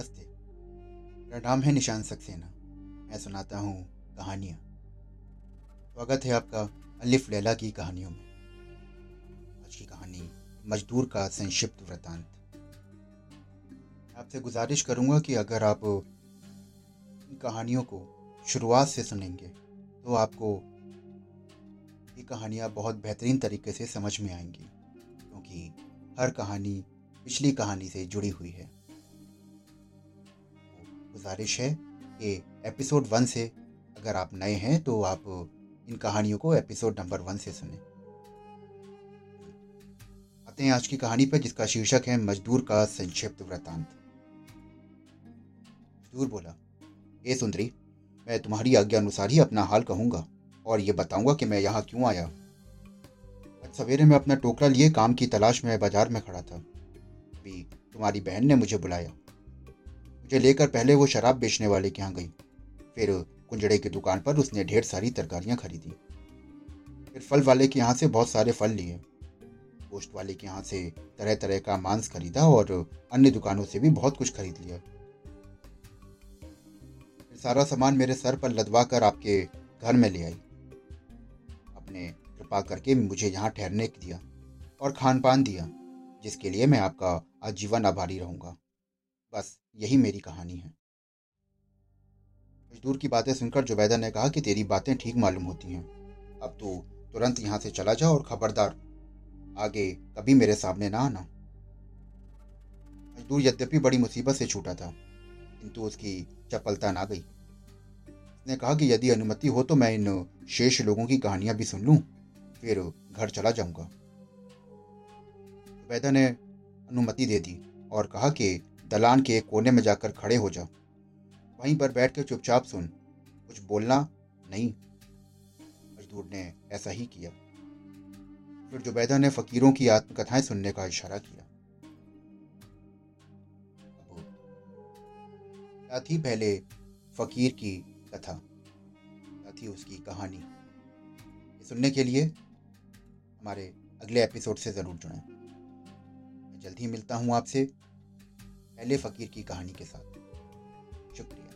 नमस्ते। मेरा नाम है निशान सक्सेना। मैं सुनाता हूँ कहानियाँ। स्वागत है आपका अलिफ लैला की कहानियों में। आज की कहानी मजदूर का संक्षिप्त वृतांत। आपसे गुजारिश करूँगा कि अगर आप इन कहानियों को शुरुआत से सुनेंगे तो आपको ये कहानियाँ बहुत बेहतरीन तरीके से समझ में आएँगी, क्योंकि हर कहानी पिछली कहानी से जुड़ी हुई है। गुजारिश है कि एपिसोड वन से अगर आप नए हैं तो आप इन कहानियों को एपिसोड नंबर वन से सुने। आते हैं आज की कहानी पर, जिसका शीर्षक है मजदूर का संक्षिप्त वृतांत। मजदूर बोला, ए सुंदरी, मैं तुम्हारी आज्ञा अनुसार ही अपना हाल कहूँगा और ये बताऊँगा कि मैं यहाँ क्यों आया आज सवेरे मैं अपना टोकरा लिए काम की तलाश में बाज़ार में खड़ा था। तुम्हारी बहन ने मुझे बुलाया। मुझे लेकर पहले वो शराब बेचने वाले के यहाँ गई। फिर कुंजड़े की दुकान पर उसने ढेर सारी तरकारियाँ खरीदी। फिर फल वाले के यहाँ से बहुत सारे फल लिए। गोश्त वाले के यहाँ से तरह तरह का मांस खरीदा और अन्य दुकानों से भी बहुत कुछ खरीद लिया। फिर सारा सामान मेरे सर पर लदवा कर आपके घर में ले आई। अपने कृपा करके मुझे यहाँ ठहरने दिया और खान पान दिया, जिसके लिए मैं आपका आजीवन आभारी रहूँगा। बस, यही मेरी कहानी है। मजदूर की बातें सुनकर जुबैदा ने कहा कि तेरी बातें ठीक मालूम होती हैं। अब तू तुरंत यहाँ से चला जा और खबरदार, आगे कभी मेरे सामने ना आना। मजदूर यद्यपि बड़ी मुसीबत से छूटा था, किंतु उसकी चपलता ना गई। उसने कहा कि यदि अनुमति हो तो मैं इन शेष लोगों की कहानियाँ भी सुन लूँ, फिर घर चला जाऊँगा। जुबैदा ने अनुमति दे दी और कहा कि दलान के एक कोने में जाकर खड़े हो जा वहीं पर बैठ कर चुपचाप सुन। कुछ बोलना नहीं। मजदूर ने ऐसा ही किया। फिर जुबैदा ने फकीरों की आत्मकथाएँ सुनने का इशारा किया। थी पहले फकीर की कथा क्या थी उसकी कहानी। सुनने के लिए हमारे अगले एपिसोड से ज़रूर जुड़ें। जल्द ही मिलता हूँ आपसे। पहले फ़कीर की कहानी के साथ। शुक्रिया।